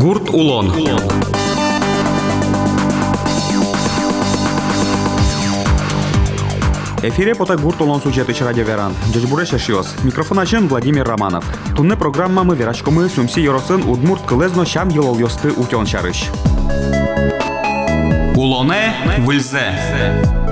Гурт улон. Эфире пота гурт улон сюжеты радио Веран. Джежбуре шешиос. Микрофон ачен Владимир Романов. Тунне программа мы верачкомы сумси йоросын удмурт кылезно шам йолол йосты утен шарыш. Улоне вылзе.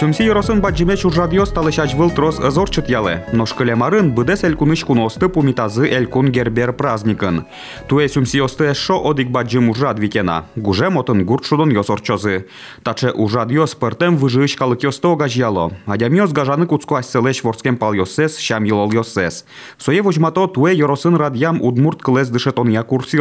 Сумси йоросын баджиме чуржадиос талышач выл трос ызор чытялы, но шкалемарын быдес элькуныш куносты пумитазы элькун гербер праздникын. Туэ сумси йосты шо одик баджим ужад викена, гуже мотын гурт шудон йосорчозы. Таче ужад йос пыртем выжыш калык йосты огажяло, адямиос гажаны куцкуас селеш ворскем пал йосес, шам йолол йосес. Сое вожмато туэ йоросын радьям удмурт клес дышетон я курс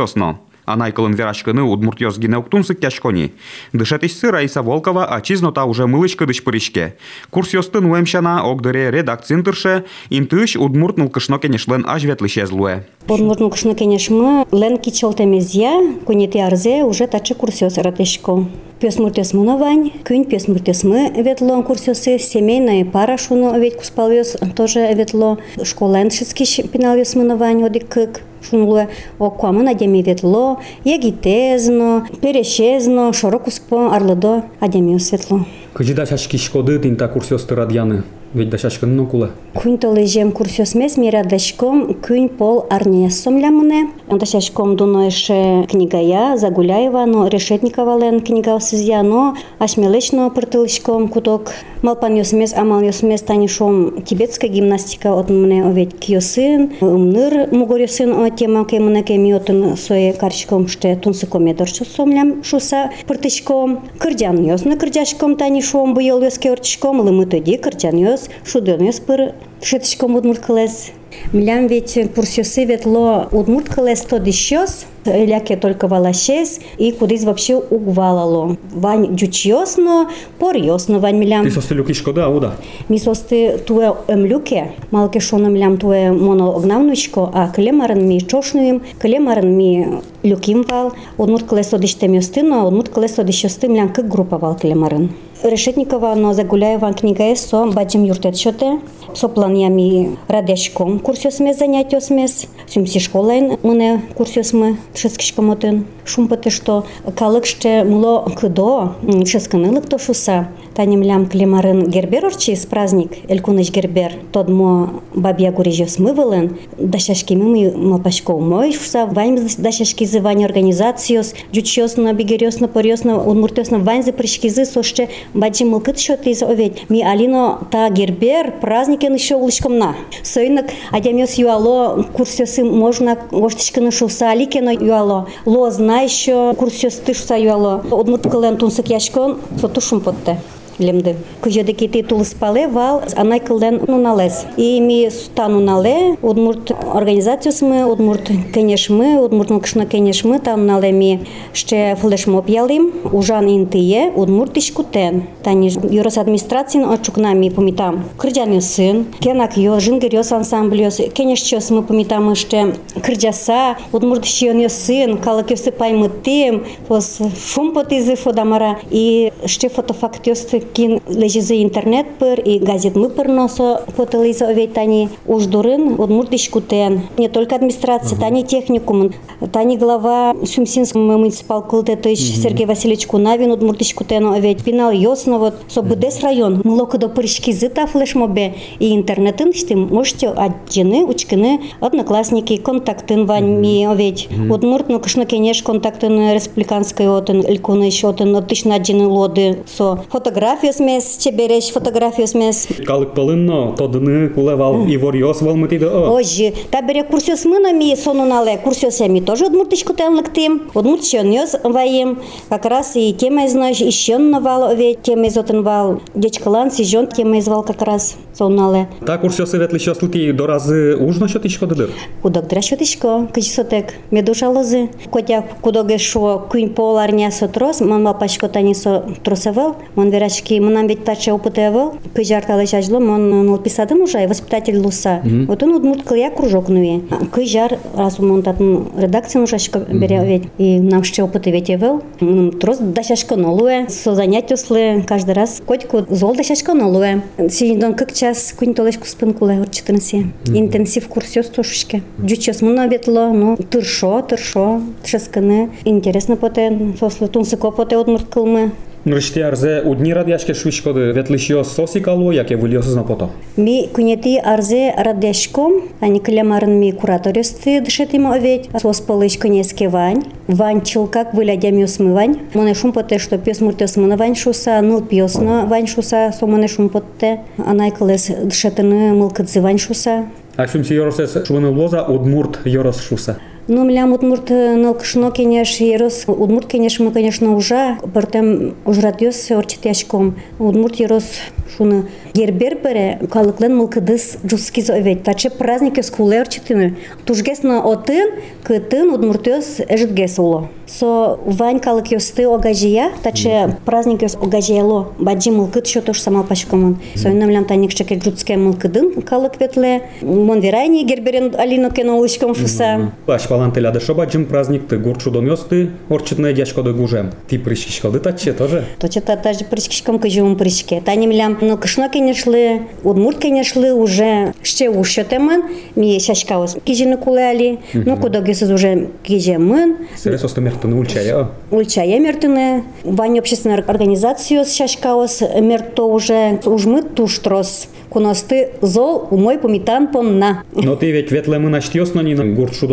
Йосно. Анайкалын верашкыны удмуртёз гинеуктунсык тяжкони. Дышетишсы Раиса Волкова ачизнота уже мылычкы дыш пырышке. Курс ёстын уэмшана огдыре редакцинтырше, интыш удмурт нылкышно кенешлен ажветлыше злуе. Удмурт нылкышно кенешмы лен кичелтемезия, кунети арзе уже тачы курс ёс ратешко. Пес муртес муновань, кюнь пес муртес мы ветло курсёсы, семейная пара шуно ведь куспалвёс тоже ветло, школеншицкий пиналвёс муновань одик кык шунлуе окуамын адеми ветло, егитезно, перешезно, шорокуспо, арлыдо адеми светло. Кыжида шашки шкоды тинта курсёсты радьяны. Ведь дашашкын ну кулы. Күн толежем курсёс мес мирадашком күн пол арнесом лямыне. Дашашком дуноеше книгая Загуляева, но Решетникова лен книга сызя, но ашмелечно пыртылышком куток. Малпан ёсмес, амал ёсмес танишом тибетская гимнастика от мне оведь киосын, умныр мугорёсын о тема кемыне кеми отын сое карчком ште тунсыком едорчу сомлям шуса пыртышком. Кырдян ёсны кырдяшком танишом быйыл ёске ортышком, лымы тоди кырдян ёс, шуден ёс пыр шетышком удмурт кылес. Милям ведь пурсёсы ветло удмурт кылес то дищёс, Ляке только валашес и кудись вообще угвалало. Вань дючьосно, порьосно вань милям. Ти сости люки шкода, уда? Ми сости туе емлюке, малке шоно милям туе моно огнавнучко, а клемарен ми чошнуем, клемарен ми люким вал, однут колесо диште мюстино, однут колесо диште милям как группа вал клемарен. Решетникова, но Загуляева книга е со баджим юртет шоте, со планиями радешком курсиосме занятиосмес, сюмси школен муне курсиосме шескишкомотен. Шумпате, что калык ще муло кыдо, шесканылык то шуса, таним лям клемарын гербер с праздник, элькуныш гербер, тодмо бабья гурижос мывылен, дашашки мымы мапашко мой шуса, вань дашашки зывань организациос, джучосно, бигерёсно, порёсно, удмуртёсно, вань запрещкизы, соще баджи мылкыт шот из оведь. Ми алино та гербер праздникен еще улышкомна. Сойнак адямёс юало курсёсы можно гоштичканы шуса аликено юало. Ло зна еще курсёс тышса юало. Одмут кылен тунсык яшкон, сотушум потте лемди. Кыжеде кити тулыспале вал кылден нуналес. И ми стану нале удмурт организациясмы, удмурт кенешмы, удмурт кышна кенешмы там нале ми ще флешмоб ялим, ужан интие, удмурт ишкутен. Тани юрос администрациян очукна ми помитам. Кырджан сын, кенак йо жингер йос ансамбль йос, кенеш чос мы помитам ще кырджаса, удмурт шион сын, калак йосы паймы тем, пос шум потизы фодамара и ще фотофакт йосты кин лежизе интернет пыр и газет мы пыр носо фотолиза овет тани уждурын удмурт ишкутен. Не только администрация, uh-huh. тани техникум, тани глава Сумсинского муниципал култетыч uh-huh. Сергей Васильевич Кунавин удмурт ишкутен овет пинал йосно вот со бдес район. Млоко до пырышки зыта флешмобе и интернетын шти можете отжены учкины одноклассники контактын вань овет. Удмурт ну кышно кенеш контактын республиканской отын илкуныш отын оттышна отжены лоды со фотографии фотографиосмес, чебереш фотографиосмес. Калык пылынно, тодыны кулевал ивор йос валмытиды о. Ожи, та бере курсиос мына ми сонулале, курсиос ми тоже удмуртичку тенлыктым, удмуртичон йос ваим, как раз и тема из наш еще навал, ведь тема из отен вал, дечкалан, сижон, тема из вал как раз сонулале. Та курсиосы ветли щослыки до разы ужно щотичко дыдыр? Кудок дра щотичко, кычисотек, медуша лозы, котя кудоге шо кунь поларня сотрос, ман лапашко танисо тросовал, ман верашки ки мынан бит тача опытывал, кыжар талаш ажло, мон нол писадын уже, воспитатель луса. Вот он удмурт кылья кружок нуе. Кыжар, раз он татын редакцию ужашка бере ведь, и нам ще опыты ведь евел. Трос дашашка нолуе, со занятия слы каждый раз котику зол дашашка нолуе. Сидон как час кунитолешко спынкула орчытынсе. Интенсив курс ёс тошушке. Дючес муна бетло, но тыршо, тыршо, шесканы. Интересно поте, сослы тунсыко поте одмырткылмы. кылмы. Нрышти арзе удни радяшке швичкоды ветлишио соси калу, яке вылиосыз на пото. Ми кунети арзе радяшком, они клемарын ми куратористы дышетимо оведь, сос полыш конеске вань, вань чилкак вылядя мюсмы вань. Моне шум поте, что пес муртес мына вань шуса, ныл пьесно вань шуса, со моне шум поте, анай калес дышетыны мылкадзы вань шуса. Аксум си йоросес швыны лоза удмурт йорос шуса. Ну, млям удмурт налкшно, конечно, ерос. Удмурт, конечно, мы, конечно, уже, бартем ужратьёс орчитяшком. Удмурт ерос шуны гербер бере, калыклен мылкыдыс джускиз овет. Таче праздники скуле орчитыны. Тужгес на отын, кытын удмуртёс эжитгес уло. Со вань калык ёсты огажия, таче праздник ёс огажияло. Баджи мылкыд шо тош самал пашкомын. Сойна млям таник шеке джутске мылкыдын калык ветле. Мон верайни герберен алино кено улышком шуса. Баш палан теляды шоба джим праздник ты гурчу дон ёсты орчитне дяшкоды гужем. Ти пришкишкоды таче тоже. Точно та та же прыскишком кажем прыскке. Та не млям, ну кышно кенешлы, удмурт кенешлы уже ще ущо темен. Ми шашкаос кижины кулали. Ну куда гесыз уже кижемын. Серес остомертыны ульчая. Ульчая мертыны. Вань общественная организация с шашкаос мерто уже ужмы туштрос. Куносты зол умой помитан понна. Но ты ведь ветле мы начт ёсно ни гурчу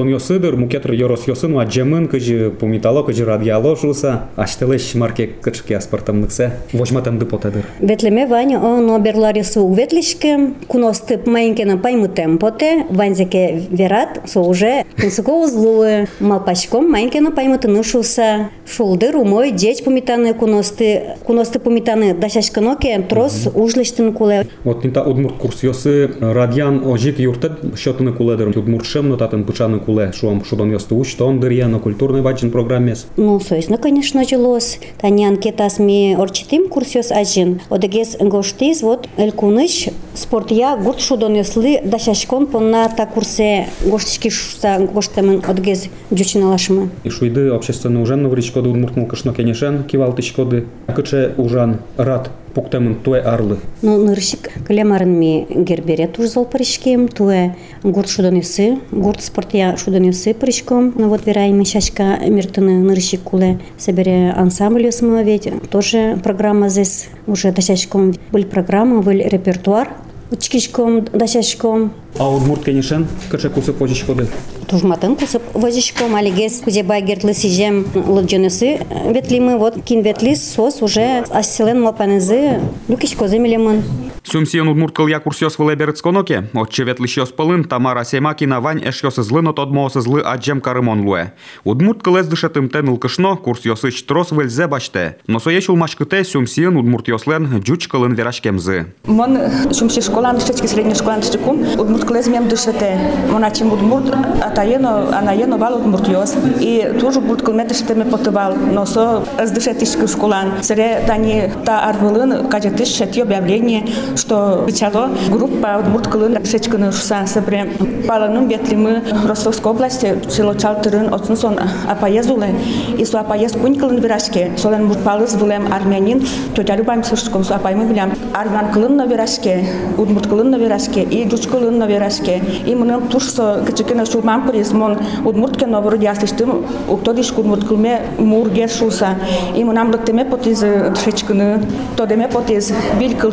ёсыдыр, мукетр йорос ёсын, ва джемын кыжы помитало, кыжы радиало шуса, аштелеш марке кычки аспартамныксе, вожматам дыпотедыр. Ветлеме Ваня он оберлари су ветлишке, куносты майнкена паймутем поте, ванзеке верат, со уже кунсыко узлуы, малпачком майнкена паймутыны шуса, шулдыр умой деч помитаны куносты, куносты помитаны дашашканоке трос ужлыштын куле. Вот нита удмурт курс ёсы радиан ожик юртед шотыны куледыр. Удмуртшем нотатын пычаны куле, шуам шудон ёсты уч, тон дырья на культурный ваджин программес. Ну, союзно, конечно, началось. Тани анкетас ми орчитим курсиос аджин. Одегес гоштиз, вот элькуныш спорт я гурт шудон ёслы дашашкон понна та курсе гоштишки шуса гоштемын одегес джучиналашмы. И шуйды общественно ужен навричкоды удмурт мулкашно кенешен кивалтышкоды. Кыче ужан рад пуктемын туе арлы. Ну, ныршик клемарын ми гербере туж зол паришкем, туе гурт шудон ёсы, гурт спорт я шудон ёсы паришком. Ну вот верай мы шашка миртыны ныршик куле собере ансамбль ёсмы ведь тоже программа здесь уже дашашком был программа, был репертуар. Учкишком, дашашком, А удмурт кенешен кыче кусы позичкоды. Тужматын кусып возичком, алигес кузебай гертлы сижем лыджонысы ветлимы, вот кин ветлис сос уже асселен малпанезы люкишко земелемын. Сумсиен удмурткал я курсиос вылеберец коноке, отче ветлишиос пылын Тамара Семакина вань эшьос злы но тодмоос злы аджем карымон луэ. Удмурткал эс дышетым тен ылкышно курсиосы трос вельзе баште, но соешул машкыте сумсиен удмуртиослен джучкалын верашкемзы. Мон шумши школан шечки средняя школан шечкун удмурт клезмем дышете. Мон ачим удмурт атаено анаено вал удмурт йос. И тоже будут кулмет дышете ме потывал, но со с дышетишки школан. Сере тани та арвылын кажетыш шети объявление, что печало группа удмурт кылын шечканы шусан сабре. Паланын бетлимы Ростовской области село Чалтырын отсын сон. И со апаез кунь кылын вирашке. Солен мурпалыз вылем армянин, тотяру бам сыршком со апаймы билям. Армян кылын на вирашке, удмурт кылын на вирашке, и кылын на вирашке. И мынын турсо кычыкена шулман приз мон удмуртке на вроде яслыштым, уктодиш удмурт мурге шуса. И мынам лыктеме потиз шечкыны, тодеме потиз бил кыл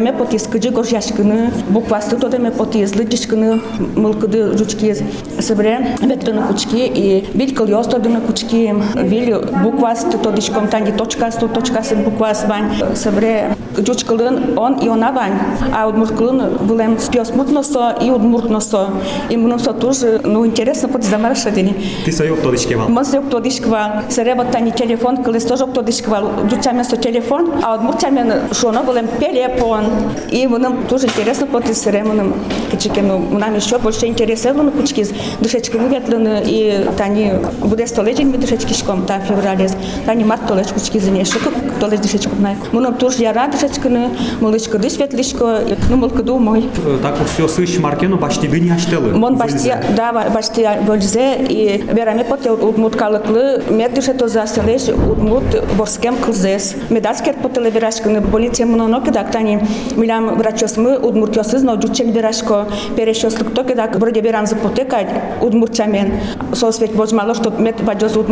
Ödeme paties, goş yaşkını, bu plastik ödeme patiesli çişkını, mılkıdı rüçkiyiz. Sıvre vetrını kuçki, i bir kıl yoz tadını kuçki, vili bukvas tuto dişkom tangi toçkas tu toçkas bukvas ban. Sıvre rüçkılın on i ona ban. А от муркылын вылем спиос мутносо и от муртносо. И мносо тоже, ну, интересно, под замарша дени. Ти са йок тодишкева? Мон са йок тодишкева. Сарева тани телефон, кылес тоже йок тодишкева. Дучамен со телефон, а от мурчамен шоно вылем пеле по регион. И нам тоже интересно после Серемона Кичикену. Нам еще больше интерес кучки з Душечки не ветлена и тани буде столечень ми душечки шком там та Тани март толеч Кучкиз не шок толеч душечку най. Мы нам тоже я рад душечки не молочко ды светлишко ну молко ду мой. Е, так вот все сыщ маркену почти бы не аштелы. Мон почти да почти вользе и бераме потел удмут калыклы мет душе то застелеш удмут боскем кылзес. Медаскер потел берашкыны болите много да тани милям врачосмы удмуртьосыз но жутчел бирашко перешослук токедак вроде бирам запотека удмуртчамен сос ведь божмало что мет бадёз шу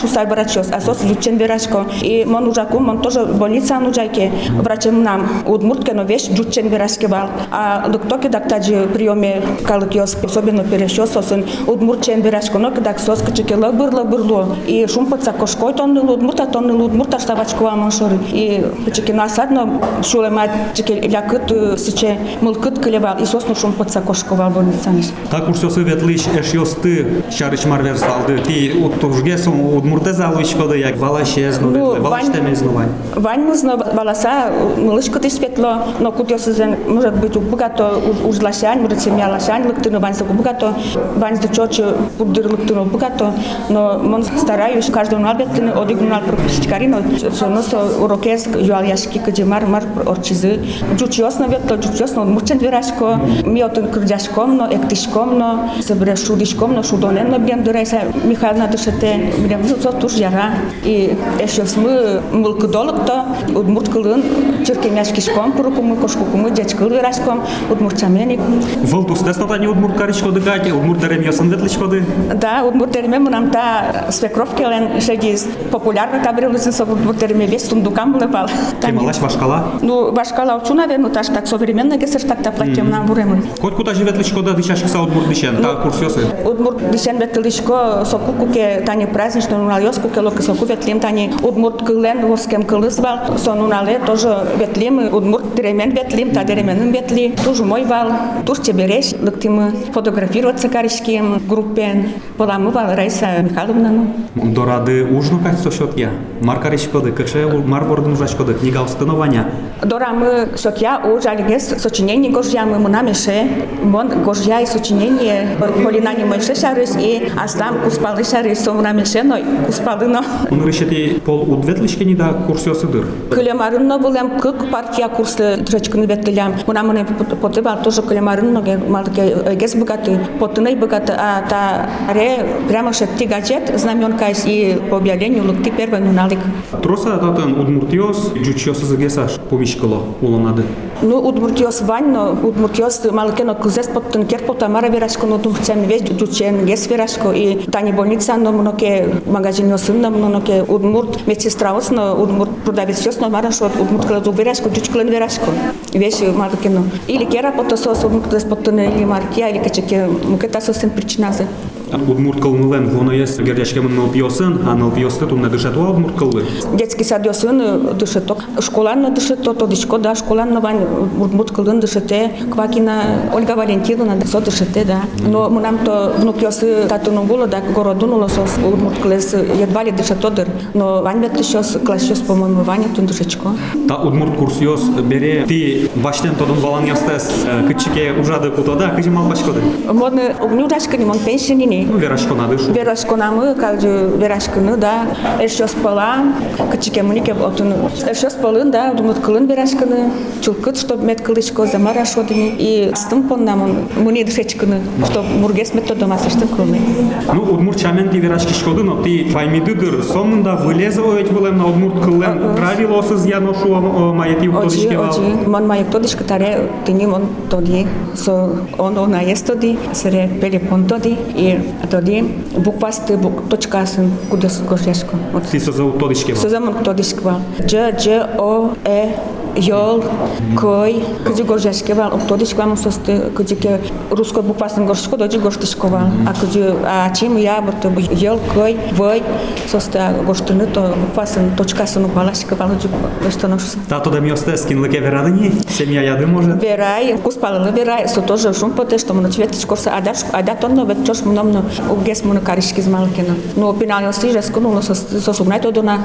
шусай врачос а сос жутчен бирашко и мон ужаку мон тоже больница анужаке врачем нам удмуртке но вещь жутчен бирашке бал а доктокедак таджи приёме калыкёс особенно перешососын удмуртчен бирашко но кедак сос кычыкелы бырлы бырло и шум паца кошкой тонны удмурта тонны удмурта штабачкова моншоры и кычыкина садно шулемат чыке лякыт сыче мылкыт кылебал, и сосну шум паца кошковал больницанеш. Та курсиосы ветлиш эшиосты шарыч марвер салды. Ти утужгесум удмурте залвичкоды, як валашезну, Ну, ветле, валаштемезну вань. Вань мызно баласа, мылышко ты светло, но кутёсызен, может быть, богато ужлашань, может, семья лашань, лыктыно, вань за богато, вань за чочи, пудыр лыктыно, богато, но мон стараюсь, каждый налбеттыны, одигнал пропустикарино, все равно со урокез, юал яшки, кадимар, мар орчизы, džučiosno vieto, džučiosno odmučen dviraško, mioton krudjaškomno, ektiškomno, sabre šudiškomno, šudonenno bjem durajsa, Mihajlna dešete, bjem zuco tuž jara. I eš josmu mulku dolokto, odmurtkılın, çirkemyaşkişkom, purukumu, koşkukumu, djaçkıl viraškom, odmurçamenik. Vıl tustesnata не odmurkarişko dıgati, odmurtarem yosan vetliçko dı? Да, odmurtareme munam ta svekrovkelen, şegi popularno kabrelusin, so odmurtareme vestundukam bulepal. Kemalaş vaşkala? Ну, вашкала чуна вен уташ так современный гесер так та платим на бурем. Кот кута живет лишко да дичаш кса отмур дичен, та курс йосы. Отмур дичен вет лишко соку куке тани празднично нунал йос куке локе соку ветлим тани отмур кылен воскем кылыс вал со нунале тоже ветлим отмур теремен ветлим та теременым ветли тужу мой вал туш тебереш лыктимы фотографироваться каришкем группен поламы вал Райса Михайловна. Дорады ужну кать со счет я. Маркарич коды, кыше марбордын ужач коды, книга установания. Дорамы сотья у жалигес сочинение гожьямы мунамеше, мон гожья и сочинение полинани мойше шарыс и аслам куспалы шарыс но куспалы но. Он решити пол удветлички ни да курсиосы дыр. Кылемарынно булем кык партия курсы тречкыны беттелям. Мунамыны потыбал тоже кылемарынно малке гес богаты, потынай богаты, а та ре прямо шетти гаджет знаменка и по объявлению лукти первый нуналик. Троса татын удмуртиос, джучиосы загесаш, помишкало, надо? Ну, удмуртиос ванно, удмуртиос малкено кузес под тенкер, под тамара верашко, но тум цен весь дучен, гес верашко, и тани больница, но многие магазин сын, но многие удмурт, медсестра ос, но удмурт продавец ос, но мара шот, удмурт кладу верашко, дючклен верашко, весь малкено. Или кера под тосос, удмурт кузес под тенкер, или маркия, или качеке, мукета сосен причина за удмурткалнылен вонаес гердячкемын нылпиосын, а нылпиосты тунна дышатуа удмурткалы. Детский садиосын е, дышаток, школанна дышато, то дышко, да, школанна вань удмурткалын дышате, квакина Ольга Валентиновна, да, со дышате, да. Но мунам то внукиосы татунуло, да, городунуло, со удмурткалес едва ли дышато дыр, но вань бет тышос, класчос, по-моему, ваня тун дышачко. Та удмурт курсиос бере, ты баштен тодон балан ястес, е, кычике ужады кутода, кычимал башкоды. Модны огню дашкани, мон пенсионини, верашко на дышу верашконамы верашко, верашкыны да эршос пала кычыкемуни кеп отуну эршос палын да думут кылын верашкыны чулкыт чтоб мет кылычко замара шодыни и стым поннамын муни дышечкыны чтоб мургес мет тодомасыштын ну ти верашки на удмурт я ношу вал мон таре со он и дори буквасите, точка съм, куда се кошешко. Ти са за оторишкива? Са за моторишкива. Дж, Дж, О, Е, yol, ko'y, kuji gorjashka val obtodish vam sosti kuji rusko bukvasin gorshko doji gorshtishko val. A kuji a chim ya bur to yol, ko'y, voy sosti gorshtini to bukvasin точкасын балашка val doji gorshtanosh. Тато да ми остескин лыке верадыни, семья яды может. Верай, куспалыны верай, со тоже шум поте, что муну чвет чкорса адаш, ада тонно вет чош мномно обгес муну каришки с малкина. Но пинал си жеско, но со со сугнай то дона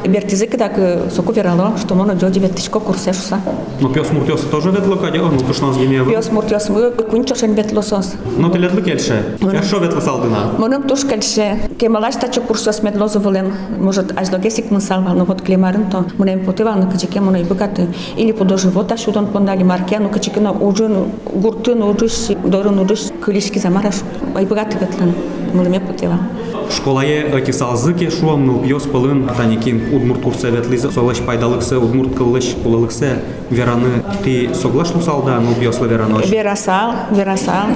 так со куверало, что муну джоди вет чко курсешуса. Но пес муртёс тоже ветло кадя, ну то что нас гемева. Пес муртиос мы кунчошен ветлосос. Но ты летлы кельше. Я шо ветло салдына? Мыным туш кельше. Кемалаш тачо курсос медлозы вылен. Может, аж до гесик мы салвал, но вот клемарын то. Мынем потывал на качеке мыной богаты. Или по живота шудон пондали марке, ну качеке на ужин, гуртын ужиш, дорын ужиш, кылишки замараш. Ай богаты ветлен. Мыным потывал. школае ытисалзыке шуам нылпьёс пылын атаникин удмурт курсоветлизы солыш пайдалыксы удмурт кылыш кулылыксы вераны ти соглаш лусалда нылпьёслы веранош верасал верасал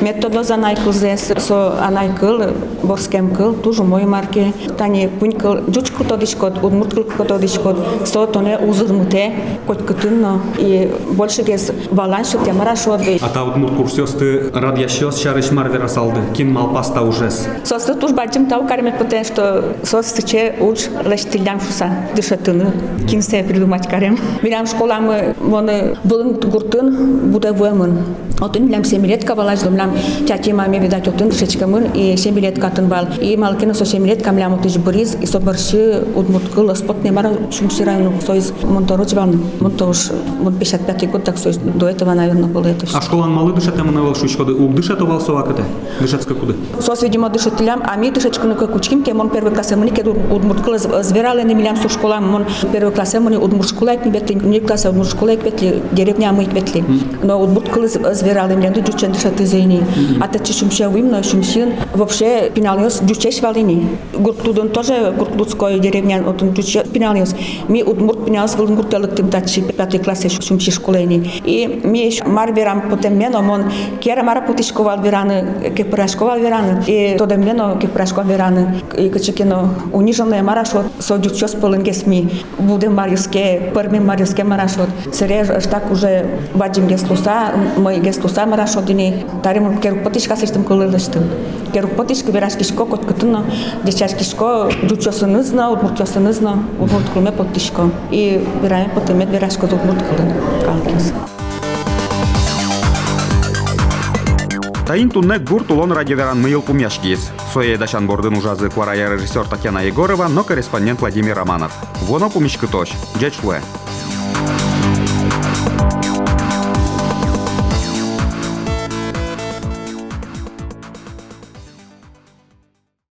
методо за найкузес со анайкыл боскем кыл тужу мой марке. Тани пунькыл жуч кутодишкот, удмурткул кутодишкот, со тоне узырмыте, коткытынно, и больше кес валаншу темара шодвей. Ата удмурт курсёсты радиашёс шарыш марвера салды, кин малпаста ужес. Состы туш бачым тау кармет што что состы че уч лештильдан шуса дышатыны, кинсе придумать карем. Мирам школам моны былын гуртын буда вэмын. Отын милям семилетка валаш, думлям тяти маме видать отын дышечкамын, и семилеткатын вал. И малкина со семилетка милям отыш бриз, и соборщи барши удмурткыл спот не мара шумши району соис монтороч ван. Монтош вот 55 год так соис до этого наверное было это все. А школан малы дышат ему навал шучкоды, уг дышат овал совакате, дышатска куды. Сос видимо дышателям, а ми дышечка ну как учким, ке мон первый класс мыни ке удмурткыл зверале не милям со школам мон первый класс мыни удмурткул не бетли, не класс удмурткул бетли, деревня мы бетли. Но удмурткыл зверале млям ду дючен дышаты зейни. А та чешумше вимно шумсин вообще пиналиос дючеш валини. Гуртудон тоже гуртудской деревня отун дюче пиналиос. Ми удмурт пиналиос вылын гуртелык тым тачи пятый классе шумши школени. И ми мар верам потем мено мон кера мара путишковал вераны, ке прашковал вераны. И тодем мено ке прашковал вераны. И качекино униженная марашот со дючес полынгес ми. Будем мариске, пърми мариске марашот. Сереж так уже баджим геслуса, мой геслуса марашодини. Тарим керук патишка сештим кылылыштым. Керук патишка вераш кишко кот кытыно, дечаш кишко дючосынызна, удмуртчосынызна, удмурт кылме патишко. И вераме потемет вераш кот удмурт кылын. Калкес. Таин тунне гурт улон радиоверан мыйыл пумяшкиес. Соя дашан бордын ужазы кварая режиссер Татьяна Егорова, но корреспондент Владимир Романов. Воно пумишкы тош. Джечлуэ.